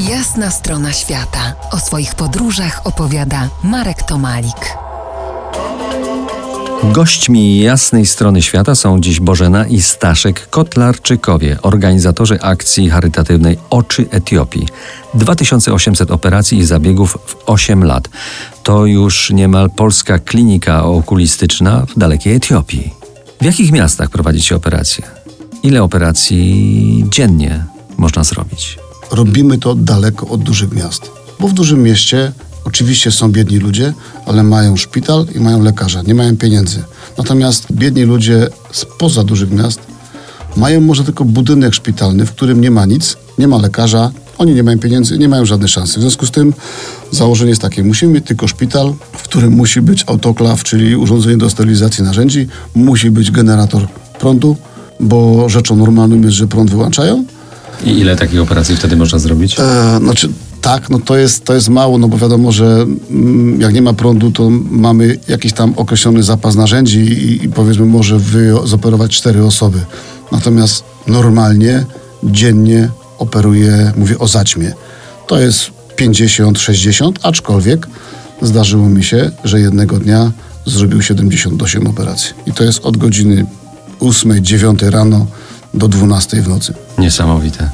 Jasna strona świata. O swoich podróżach opowiada Marek Tomalik. Gośćmi jasnej strony świata są dziś Bożena i Staszek Kotlarczykowie, organizatorzy akcji charytatywnej Oczy Etiopii. 2800 operacji i zabiegów w 8 lat. To już niemal polska klinika okulistyczna w dalekiej Etiopii. W jakich miastach prowadzicie operacje? Ile operacji dziennie można zrobić? Robimy to daleko od dużych miast. Bo w dużym mieście oczywiście są biedni ludzie, ale mają szpital i mają lekarza, nie mają pieniędzy. Natomiast biedni ludzie spoza dużych miast mają może tylko budynek szpitalny, w którym nie ma nic, nie ma lekarza, oni nie mają pieniędzy, nie mają żadnej szansy. W związku z tym założenie jest takie, musimy mieć tylko szpital, w którym musi być autoklaw, czyli urządzenie do sterylizacji narzędzi, musi być generator prądu, bo rzeczą normalną jest, że prąd wyłączają, I ile takich operacji wtedy można zrobić? E, znaczy, tak, no to jest, to jest mało, no bo wiadomo, że mm, jak nie ma prądu, to mamy jakiś tam określony zapas narzędzi i, i powiedzmy może zoperować cztery osoby. Natomiast normalnie, dziennie operuję, mówię o zaćmie. To jest 50-60, aczkolwiek zdarzyło mi się, że jednego dnia zrobił 78 operacji. I to jest od godziny 8-9 rano do 12 w nocy. Niesamowite.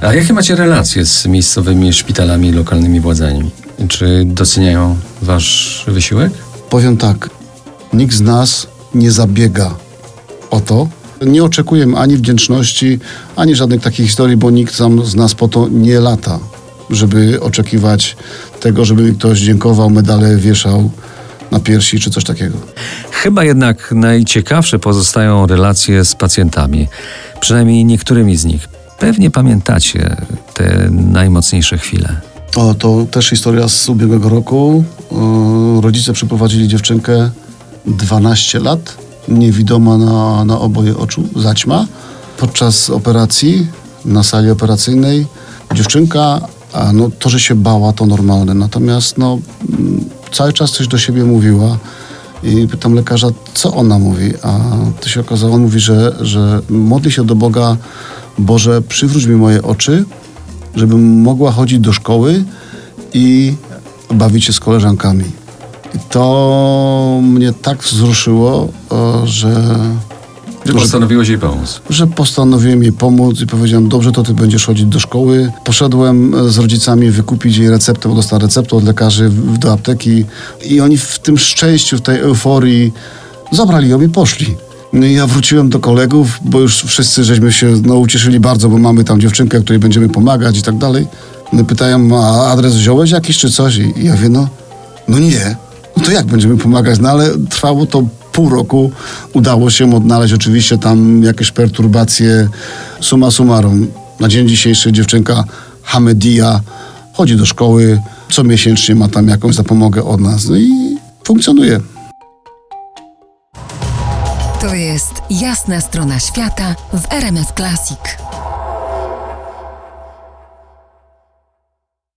A jakie macie relacje z miejscowymi szpitalami i lokalnymi władzami? Czy doceniają wasz wysiłek? Powiem tak, nikt z nas nie zabiega o to. Nie oczekujemy ani wdzięczności, ani żadnych takich historii, bo nikt tam z nas po to nie lata, żeby oczekiwać tego, żeby mi ktoś dziękował, medale wieszał na piersi czy coś takiego. Chyba jednak najciekawsze pozostają relacje z pacjentami, przynajmniej niektórymi z nich. Pewnie pamiętacie te najmocniejsze chwile. O, to też historia z ubiegłego roku. Rodzice przyprowadzili dziewczynkę 12 lat, niewidoma na, na oboje oczu, zaćma. Podczas operacji na sali operacyjnej dziewczynka, a no to, że się bała, to normalne. Natomiast no, mm, cały czas coś do siebie mówiła. I pytam lekarza, co ona mówi, a to się okazało, on mówi, że, że modli się do Boga, Boże, przywróć mi moje oczy, żebym mogła chodzić do szkoły i bawić się z koleżankami. I to mnie tak wzruszyło, że, Że postanowiłeś jej pomóc. że postanowiłem jej pomóc i powiedziałem, dobrze, to ty będziesz chodzić do szkoły. Poszedłem e, z rodzicami wykupić jej receptę, bo dostała receptę od lekarzy do apteki i oni w tym szczęściu, w tej euforii zabrali ją i poszli. No ja wróciłem do kolegów, bo już wszyscy żeśmy się no, ucieszyli bardzo, bo mamy tam dziewczynkę, której będziemy pomagać i tak dalej. No, pytają, a adres wziąłeś jakiś czy coś? I ja mówię, no, no nie. No to jak będziemy pomagać? No ale trwało to pół roku. Udało się odnaleźć oczywiście tam jakieś perturbacje. Summa summarum. Na dzień dzisiejszy dziewczynka Hamedia chodzi do szkoły. Co miesięcznie ma tam jakąś zapomogę od nas. No i funkcjonuje. To jest jasna strona świata w RMS Classic.